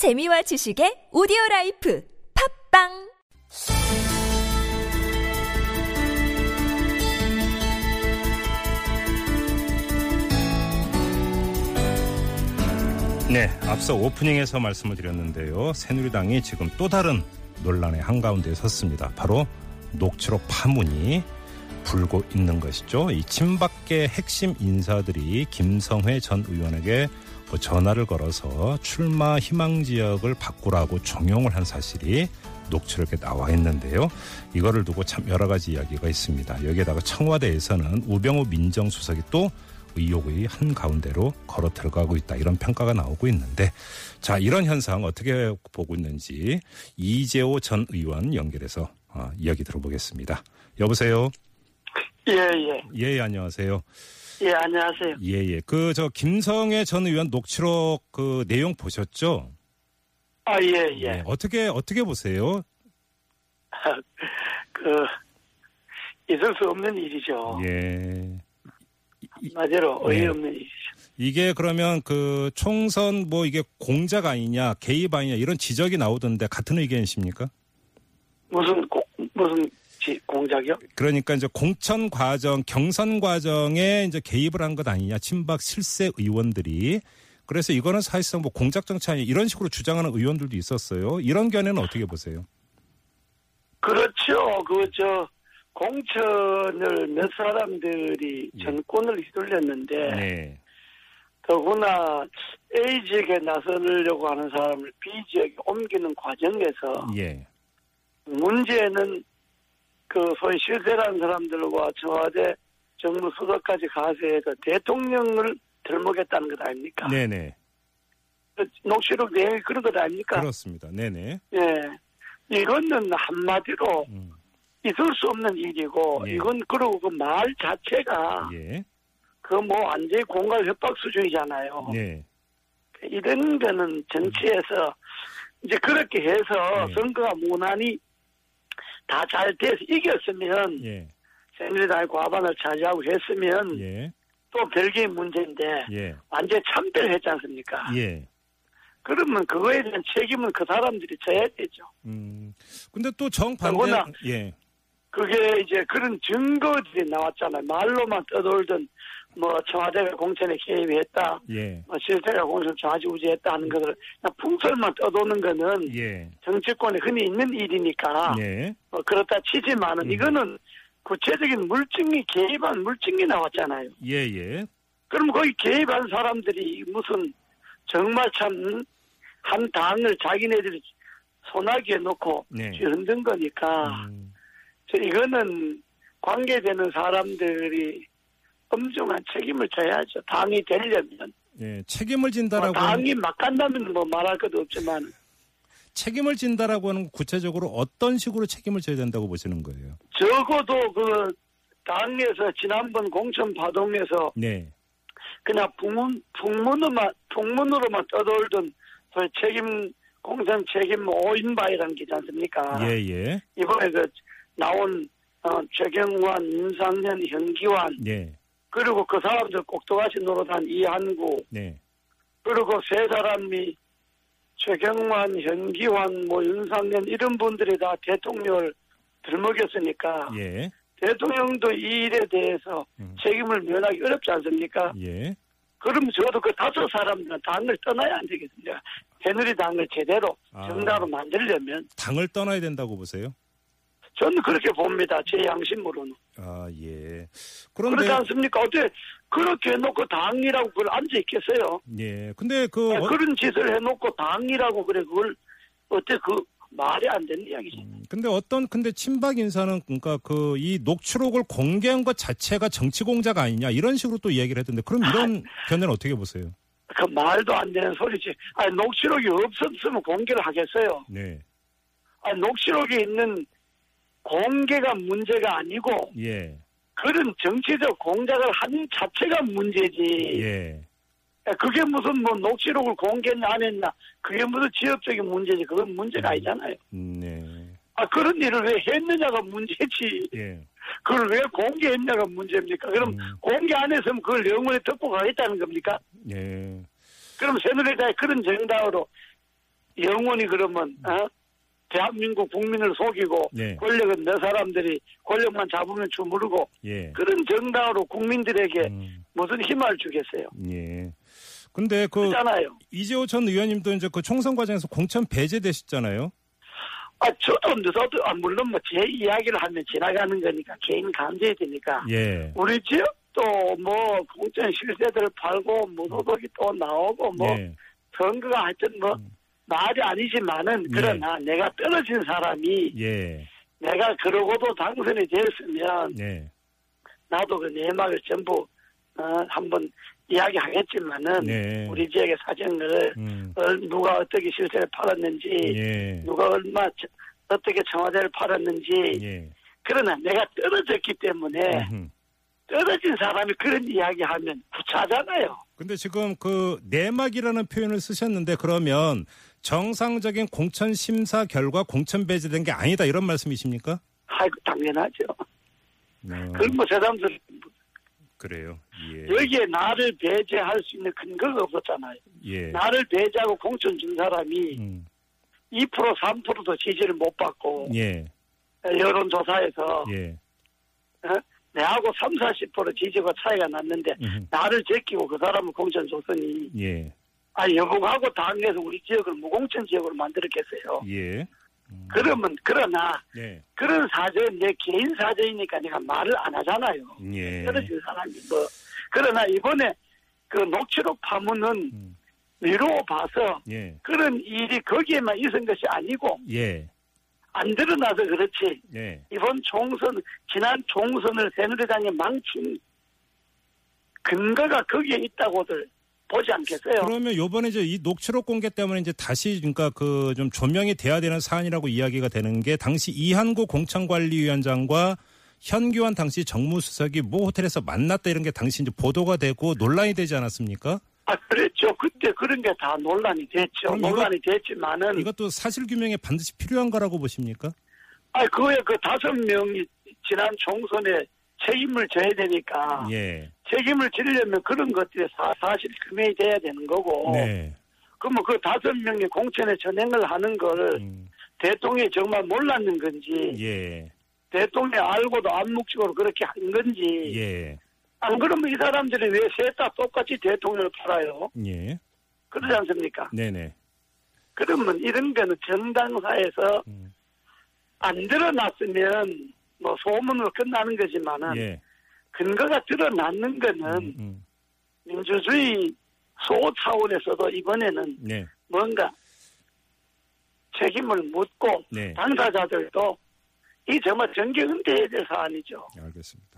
재미와 지식의 오디오 라이프 팟빵 네, 앞서 오프닝에서 말씀을 드렸는데요. 새누리당이 지금 또 다른 논란의 한가운데에 섰습니다. 바로 녹취록 파문이 불고 있는 것이죠. 이 친박계 핵심 인사들이 김성회 전 의원에게 뭐 전화를 걸어서 출마 희망 지역을 바꾸라고 종용을 한 사실이 녹취록에 나와 있는데요. 이거를 두고 참 여러 가지 이야기가 있습니다. 여기에다가 청와대에서는 우병우 민정수석이 또 의혹의 한 가운데로 걸어 들어가고 있다 이런 평가가 나오고 있는데 자 이런 현상 어떻게 보고 있는지 이재호 전 의원 연결해서 어, 이야기 들어보겠습니다. 여보세요. 예, 예. 예 안녕하세요. 예, 안녕하세요. 예 예. 그 저 김성애 전 의원 녹취록 그 내용 보셨죠? 아, 예, 예. 어떻게 어떻게 보세요? 그, 있을 수 없는 일이죠. 예. 한마디로 예. 어이없는 일이죠. 이게 그러면 그 총선 뭐 이게 공작 아니냐 개입 아니냐 이런 지적이 나오던데 같은 의견이십니까? 무슨, 공, 무슨 지, 공작이요? 그러니까 이제 공천 과정, 경선 과정에 이제 개입을 한 것 아니냐, 친박 실세 의원들이. 그래서 이거는 사실상 뭐 공작 정치 아니냐, 이런 식으로 주장하는 의원들도 있었어요. 이런 견해는 어떻게 보세요? 그렇죠. 그, 저, 공천을 몇 사람들이 예. 전권을 휘둘렸는데, 네. 더구나 A 지역에 나서려고 하는 사람을 B 지역에 옮기는 과정에서 예. 문제는 그 소위 실세라는 사람들과 청와대 정무 수석까지 가서 해서 대통령을 들먹였다는 것 아닙니까? 네네. 그 녹취록 내용이 그런 것 아닙니까? 그렇습니다. 네네. 예. 이거는 한마디로 음. 있을 수 없는 일이고, 예. 이건 그러고 그 말 자체가 예. 그뭐 완전히 공갈 협박 수준이잖아요. 네. 이런 거는 정치에서 이제 그렇게 해서 예. 선거가 무난히 다 잘 돼서 이겼으면 예. 새누리당이 과반을 차지하고 했으면 예. 또 별개의 문제인데 예. 완전 참배를 했지 않습니까? 예. 그러면 그거에 대한 책임은 그 사람들이 져야 되죠. 음. 근데 또 정반대. 예. 그게 이제 그런 증거들이 나왔잖아요. 말로만 떠돌던 뭐 청와대가 공천에 개입했다. 예. 뭐 실세가 공천 좌지우지했다 하는 것을 그냥 풍설만 떠도는 거는 예. 정치권에 흔히 있는 일이니까 예. 뭐 그렇다 치지만은 음. 이거는 구체적인 물증이 개입한 물증이 나왔잖아요. 예. 예. 그럼 거기 개입한 사람들이 무슨 정말 참 한 당을 자기네들이 소나기에 놓고 네. 흔든 거니까 음. 저 이거는 관계되는 사람들이 엄중한 책임을 져야죠. 당이 되려면 예. 책임을 뭐 진다라고 당이 막 간다면 뭐 말할 것도 없지만 책임을 진다라고 하는 건 구체적으로 어떤 식으로 책임을 져야 된다고 보시는 거예요? 적어도 그 당에서 지난번 공천 파동에서 네. 그냥 풍문 풍문으로만 풍문으로만 떠돌던 소위 책임 공천 책임 오인바이라는 게 있지 않습니까? 예, 예. 이번에 그 나온 어, 최경환, 윤상현, 현기환 예. 그리고 그 사람들 꼭두가시 노릇한 이한구 네. 그리고 세 사람이 최경환, 현기환, 뭐 윤상현 이런 분들이 다 대통령을 들먹였으니까 예. 대통령도 이 일에 대해서 음. 책임을 면하기 어렵지 않습니까? 예. 그럼 저도 그 다섯 사람들은 당을 떠나야 안 되겠습니까? 새누리당을 제대로 아. 정당으로 만들려면 당을 떠나야 된다고 보세요? 저는 그렇게 봅니다. 제 양심으로는. 아, 예. 그렇지 그런데 않습니까? 어떻게 그렇게 해놓고 당이라고 그걸 앉아 있겠어요? 예. 근데 그 아, 어, 그런 짓을 해놓고 당이라고 그래 그걸 어떻게 그 말이 안 되는 이야기지. 음, 근데 어떤 근데 친박 인사는 그러니까 그 이 녹취록을 공개한 것 자체가 정치 공작 아니냐 이런 식으로 또 이야기를 했던데 그럼 이런 견해는 어떻게 보세요? 그 말도 안 되는 소리지. 아니 녹취록이 없었으면 공개를 하겠어요. 네. 아니 녹취록에 있는 공개가 문제가 아니고 예. 그런 정치적 공작을 한 자체가 문제지. 예. 그게 무슨 뭐 녹취록을 공개했냐 안 했냐 그게 무슨 지역적인 문제지 그건 문제가 아니잖아요. 음, 네. 아 그런 일을 왜 했느냐가 문제지. 예. 그걸 왜 공개했냐가 문제입니까? 그럼 음. 공개 안 했으면 그걸 영원히 듣고 가겠다는 겁니까? 예. 그럼 새누리당이 그런 정당으로 영원히 그러면 어? 대한민국 국민을 속이고 네. 권력은 내 사람들이 권력만 잡으면 주무르고 예. 그런 정당으로 국민들에게 음, 무슨 힘을 주겠어요? 예. 근데 그 그렇잖아요. 이재호 전 의원님도 이제 그 총선 과정에서 공천 배제되셨잖아요. 아 저도 저도 아, 물론 뭐 제 이야기를 하면 지나가는 거니까 개인 감정이 되니까 예. 우리 지역도 뭐 공천 실세들을 팔고 무소속이 또 나오고 뭐 예. 선거가 하여튼 뭐 음. 말이 아니지만은 그러나 내가 떨어진 사람이 예. 내가 그러고도 당선이 됐으면 네. 나도 그 내막을 전부 어, 한번 이야기하겠지만은 네. 우리 지역의 사정을 음. 어, 누가 어떻게 실세를 팔았는지 예. 누가 얼마 저- 어떻게 청와대를 팔았는지 예. 그러나 내가 떨어졌기 때문에 음흠. 떨어진 사람이 그런 이야기하면 구차하잖아요. 근데 지금 그 내막이라는 표현을 쓰셨는데 그러면 정상적인 공천 심사 결과 공천 배제된 게 아니다 이런 말씀이십니까? 아이고 당연하죠. 어, 그럼 뭐 사람들 그래요. 예. 여기에 나를 배제할 수 있는 근거가 없었잖아요. 예. 나를 배제하고 공천 준 사람이 음. 2% 3%도 지지를 못 받고 예. 여론조사에서 예. 내하고 3, 40% 지지가 차이가 났는데 음흠. 나를 제끼고 그 사람을 공천 줬으니 예. 아 여봉하고 당에서 우리 지역을 무공천 지역으로 만들었겠어요. 예. 그러면 그러나 예. 그런 사정 내 개인 사정이니까 내가 말을 안 하잖아요. 예. 떨어진 사람이 뭐 그러나 이번에 그 녹취록 파문은 음. 미루어 봐서 예. 그런 일이 거기에만 있은 것이 아니고 예. 안 드러나서 그렇지 예. 이번 총선 지난 총선을 새누리당에 망친 근거가 거기에 있다고들 보지 않겠어요? 그러면 요번에 이제 이 녹취록 공개 때문에 이제 다시 그러니까 그 좀 조명이 돼야 되는 사안이라고 이야기가 되는 게 당시 이한구 공천관리위원장과 현규환 당시 정무수석이 모 호텔에서 만났다 이런 게 당시 이제 보도가 되고 논란이 되지 않았습니까? 아 그랬죠. 그때 그런 게 다 논란이 됐죠. 그럼 이거- 논란이 됐지만은 이것도 사실 규명에 반드시 필요한 거라고 보십니까? 아 그거에 그 다섯 명이 지난 총선에 책임을 져야 되니까 예. 책임을 지려면 그런 것들이 사, 사실 규명이 돼야 되는 거고 네. 그러면 그 다섯 명이 공천에 전행을 하는 걸 음, 대통령이 정말 몰랐는 건지 예. 대통령이 알고도 암묵적으로 그렇게 한 건지 예. 안 그러면 이 사람들이 왜 셋 다 똑같이 대통령을 팔아요? 예. 그러지 않습니까? 네네. 그러면 이런 거는 정당사에서 음, 안 드러났으면 뭐 소문으로 끝나는 거지만은 예. 근거가 드러났는 거는 음, 음, 민주주의 소 차원에서도 이번에는 네. 뭔가 책임을 묻고 네. 당사자들도 이 정말 정계 은퇴해야 될 사안이죠. 알겠습니다.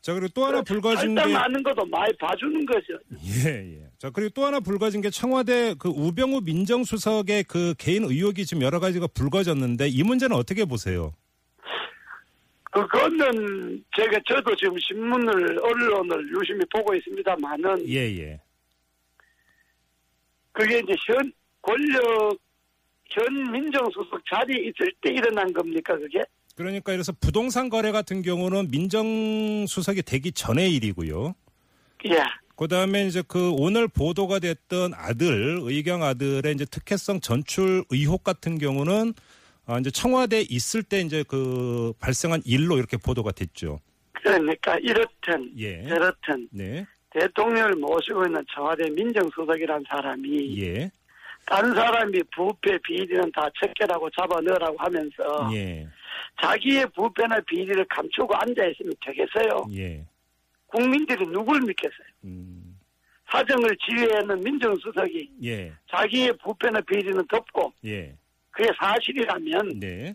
자, 그리고 또 하나 불거진 게 아는 것도 많이 봐주는 거죠. 예, 예. 자, 그리고 또 하나 불거진 게 청와대 그 우병우 민정수석의 그 개인 의혹이 지금 여러 가지가 불거졌는데 이 문제는 어떻게 보세요? 그거는 제가 저도 지금 신문을 언론을 유심히 보고 있습니다만은 예, 예. 그게 이제 현 권력 현 민정수석 자리에 있을 때 일어난 겁니까 그게? 그러니까 이래서 부동산 거래 같은 경우는 민정수석이 되기 전의 일이고요. 예. 그 다음에 이제 그 오늘 보도가 됐던 아들, 의경 아들의 이제 특혜성 전출 의혹 같은 경우는 아, 이제 청와대에 있을 때 이제 그 발생한 일로 이렇게 보도가 됐죠. 그러니까 이렇든 예. 저렇든 네. 대통령을 모시고 있는 청와대 민정수석이라는 사람이 예. 다른 사람이 부패 비리는 다 체결하고 잡아넣으라고 하면서 예. 자기의 부패나 비리를 감추고 앉아있으면 되겠어요. 예. 국민들이 누굴 믿겠어요. 음. 사정을 지휘하는 민정수석이 예. 자기의 부패나 비리는 덮고 예. 그게 사실이라면 네.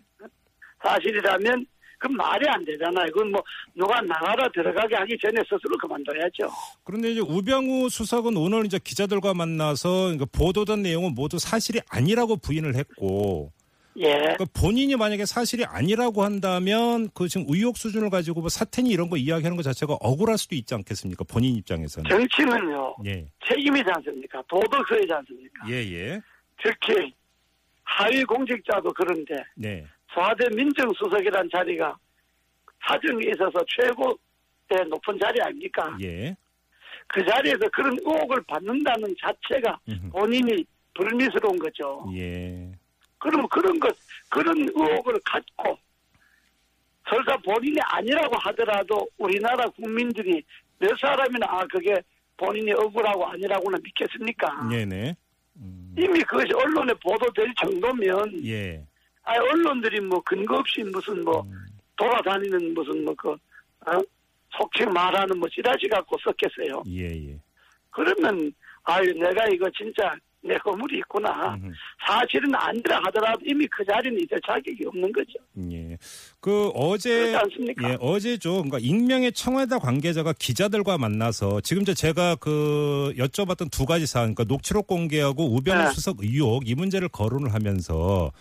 사실이라면 그 말이 안 되잖아요. 그건 뭐 누가 나가라 들어가게 하기 전에 스스로 그만둬야죠. 그런데 이제 우병우 수석은 오늘 이제 기자들과 만나서 보도된 내용은 모두 사실이 아니라고 부인을 했고 예. 그러니까 본인이 만약에 사실이 아니라고 한다면 그 지금 의혹 수준을 가지고 뭐 사태니 이런 거 이야기하는 것 자체가 억울할 수도 있지 않겠습니까? 본인 입장에서는. 정치는요 예. 책임이지 않습니까? 도덕서이지 않습니까? 예, 예. 특히 하위 공직자도 그런데 네. 청와대 민정수석이란 자리가 사정에 있어서 최고의 높은 자리 아닙니까? 예. 그 자리에서 그런 의혹을 받는다는 자체가. 본인이 불미스러운 거죠. 예. 그럼 그런 것, 그런 의혹을 갖고 설사 본인이 아니라고 하더라도 우리나라 국민들이 몇 사람이나 아, 그게 본인이 억울하고 아니라고는 믿겠습니까? 네네. 음, 이미 그것이 언론에 보도될 정도면 예. 아 언론들이 뭐 근거 없이 무슨 뭐 음, 돌아다니는 무슨 뭐그 어? 속칭 말하는 뭐 찌라시 갖고 썼겠어요. 예, 예. 그러면 아유 내가 이거 진짜 내 허물이 있구나. 사실은 아니라 하더라도 이미 그 자리는 있을 자격이 없는 거죠. 예. 그 어제? 예, 어제죠. 그러니까 익명의 청와대 관계자가 기자들과 만나서 지금 저 제가 그 여쭤봤던 두 가지 사안, 그러니까 녹취록 공개하고 우병우 네. 수석 의혹 이 문제를 거론을 하면서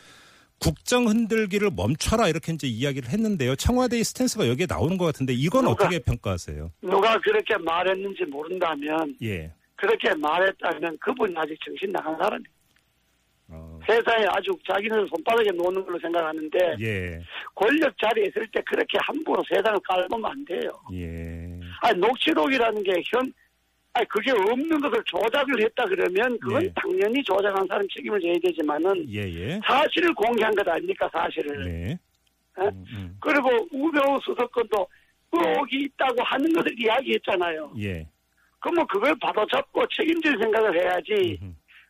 국정 흔들기를 멈춰라 이렇게 이제 이야기를 했는데요. 청와대의 스탠스가 여기에 나오는 것 같은데 이건 누가? 어떻게 평가하세요? 누가 그렇게 말했는지 모른다면 예. 그렇게 말했다면 그분이 아직 정신 나간 사람이에요. 어, 세상에 아주 자기는 손바닥에 노는 걸로 생각하는데 예. 권력 자리에 있을 때 그렇게 함부로 세상을 깔보면 안 돼요. 예. 아니 녹취록이라는 게 현, 아니 그게 없는 것을 조작을 했다 그러면 그건 네. 당연히 조작한 사람 책임을 져야 되지만은 예, 예. 사실을 공개한 것 아닙니까 사실을. 네. 어? 음, 음. 그리고 우병우 수석권도 의혹이 있다고 하는 것을 이야기했잖아요. 예. 그러면 그걸 받아잡고 책임질 생각을 해야지.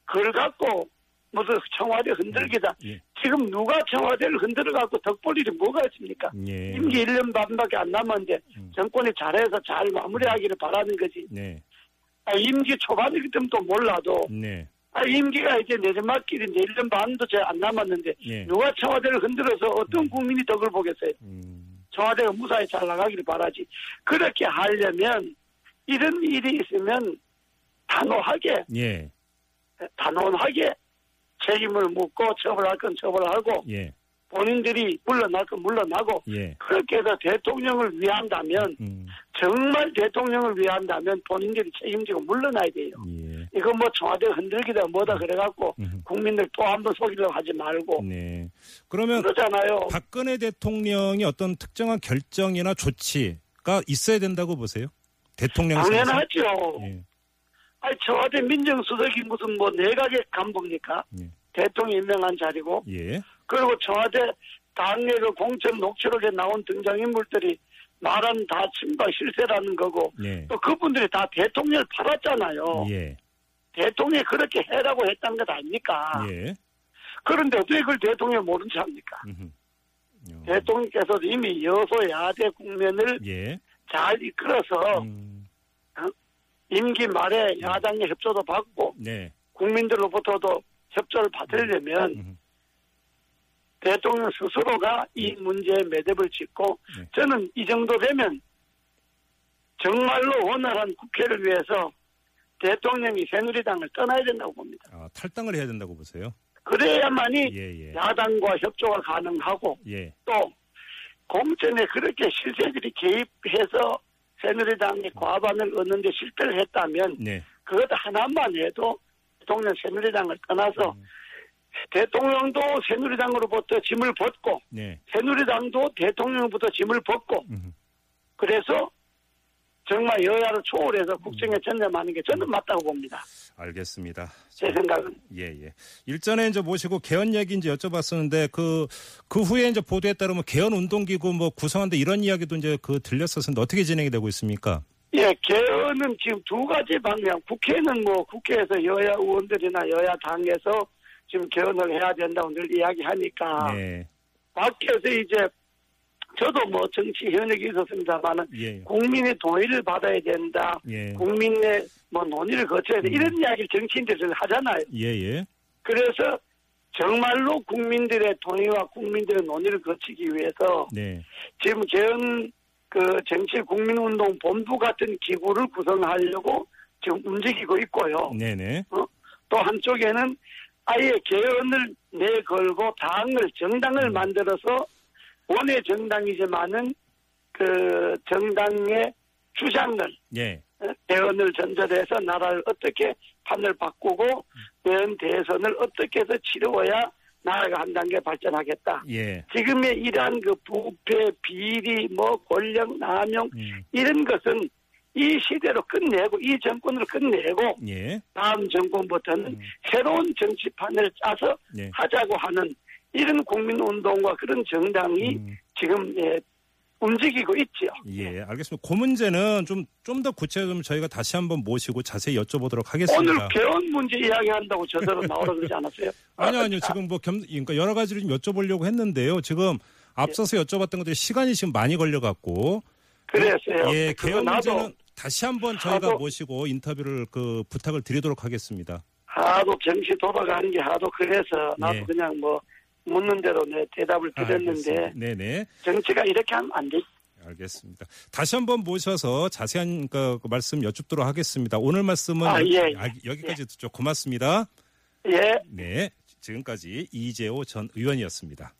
그걸 갖고 무슨 청와대 흔들기다. 예. 지금 누가 청와대를 흔들어갖고 덕볼 일이 뭐가 있습니까? 예. 임기 1년 반밖에 안 남았는데 음. 정권이 잘해서 잘 마무리하기를 바라는 거지. 네. 아, 임기 초반이기 때문에 또 몰라도 네. 아, 임기가 이제 내리막길인데 1년 반도 채안 남았는데 예. 누가 청와대를 흔들어서 어떤 국민이 덕을 보겠어요. 음. 청와대가 무사히 잘 나가기를 바라지. 그렇게 하려면 이런 일이 있으면 단호하게 예. 단호하게 책임을 묻고 처벌할 건 처벌하고 예. 본인들이 물러날 건 물러나고 예. 그렇게 해서 대통령을 위한다면 음. 정말 대통령을 위한다면 본인들이 책임지고 물러나야 돼요. 예. 이거 뭐 청와대 흔들기다 뭐다 그래갖고 음. 국민들 또 한 번 속이려고 하지 말고 네. 그러면 그러잖아요. 박근혜 대통령이 어떤 특정한 결정이나 조치가 있어야 된다고 보세요? 대통령 당연하죠. 예. 아니 청와대 민정수석이 무슨 뭐 내각의 간부입니까? 예. 대통령 임명한 자리고 예. 그리고 청와대 당내 그 공천 녹취록에 나온 등장인물들이 말한 다 친박 실세라는 거고 예. 또 그분들이 다 대통령을 팔았잖아요. 예. 대통령이 그렇게 해라고 했다는 것 아닙니까? 예. 그런데 어떻게 그걸 대통령 모른 체 합니까? 어. 대통령께서도 이미 여소야대 국면을 예. 잘 이끌어서 음. 임기 말에 야당의 협조도 받고 네. 국민들로부터도 협조를 받으려면 음. 대통령 스스로가 이 문제에 매듭을 짓고 네. 저는 이 정도 되면 정말로 원활한 국회를 위해서 대통령이 새누리당을 떠나야 된다고 봅니다. 아, 탈당을 해야 된다고 보세요. 그래야만이 예, 예. 야당과 협조가 가능하고 예. 또 공천에 그렇게 실세들이 개입해서 새누리당이 과반을 얻는데 실패를 했다면 네. 그것 하나만 해도 대통령 새누리당을 떠나서 음. 대통령도 새누리당으로부터 짐을 벗고 네. 새누리당도 대통령부터 짐을 벗고 음. 그래서 정말 여야를 초월해서 국정에 전념하는 게 저는 맞다고 봅니다. 알겠습니다. 제 생각은. 예, 예. 일전에 이제 모시고 개헌 얘기 이제 여쭤봤었는데 그, 그 후에 이제 보도에 따르면 개헌 운동기구 뭐 구성한데 이런 이야기도 이제 그 들렸었는데 어떻게 진행이 되고 있습니까? 예, 개헌은 지금 두 가지 방향. 국회는 뭐 국회에서 여야 의원들이나 여야 당에서 지금 개헌을 해야 된다고 늘 이야기하니까 네. 밖에서 이제 저도 뭐 정치 현역이 있었습니다만은 예. 국민의 동의를 받아야 된다. 예. 국민의 뭐 논의를 거쳐야 돼. 음. 이런 이야기를 정치인들이 하잖아요. 예, 예. 그래서 정말로 국민들의 동의와 국민들의 논의를 거치기 위해서 네. 지금 개헌 그 정치 국민운동 본부 같은 기구를 구성하려고 지금 움직이고 있고요. 네네. 또 한쪽에는 아예 개헌을 내걸고 당을 정당을 음. 만들어서 원의 정당이지만은 그 정당의 주장을 예. 어, 대언을 전제해서 나라를 어떻게 판을 바꾸고 대언 대선을 어떻게 해서 치루어야 나라가 한 단계 발전하겠다. 예. 지금의 이러한 그 부패, 비리, 뭐 권력 남용 음. 이런 것은 이 시대로 끝내고 이 정권을 끝내고 예. 다음 정권부터는 음. 새로운 정치판을 짜서 예. 하자고 하는 이런 국민운동과 그런 정당이 음. 지금 예, 움직이고 있지요. 예, 알겠습니다. 그 문제는 좀 좀 더 구체적으로 저희가 다시 한번 모시고 자세히 여쭤보도록 하겠습니다. 오늘 개헌 문제 이야기한다고 저대로 나오라 그러지 않았어요? 아니요, 아니요. 지금 뭐 겸, 그러니까 여러 가지를 좀 여쭤보려고 했는데요. 지금 앞서서 여쭤봤던 것들이 시간이 지금 많이 걸려갖고. 그랬어요. 예, 개헌 문제는 다시 한번 저희가 나도- 모시고 인터뷰를 그 부탁을 드리도록 하겠습니다. 하도 정치 돌아가는 게 하도 그래서 나도 예. 그냥 뭐 묻는 대로 내 대답을 드렸는데. 네네. 정치가 이렇게 하면 안 돼. 알겠습니다. 다시 한번 모셔서 자세한 그, 그 말씀 여쭙도록 하겠습니다. 오늘 말씀은 아, 예, 예. 아, 여기까지 듣죠. 고맙습니다. 예. 네. 지금까지 이재호 전 의원이었습니다.